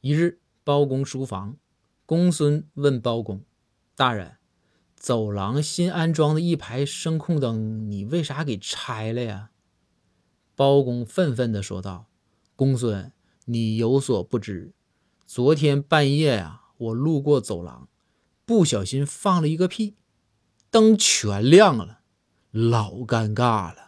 一日包公书房公孙问包公大人走廊新安装的一排声控灯你为啥给拆了呀？包公愤愤的说道公孙你有所不知昨天半夜呀我路过走廊不小心放了一个屁灯全亮了老尴尬了。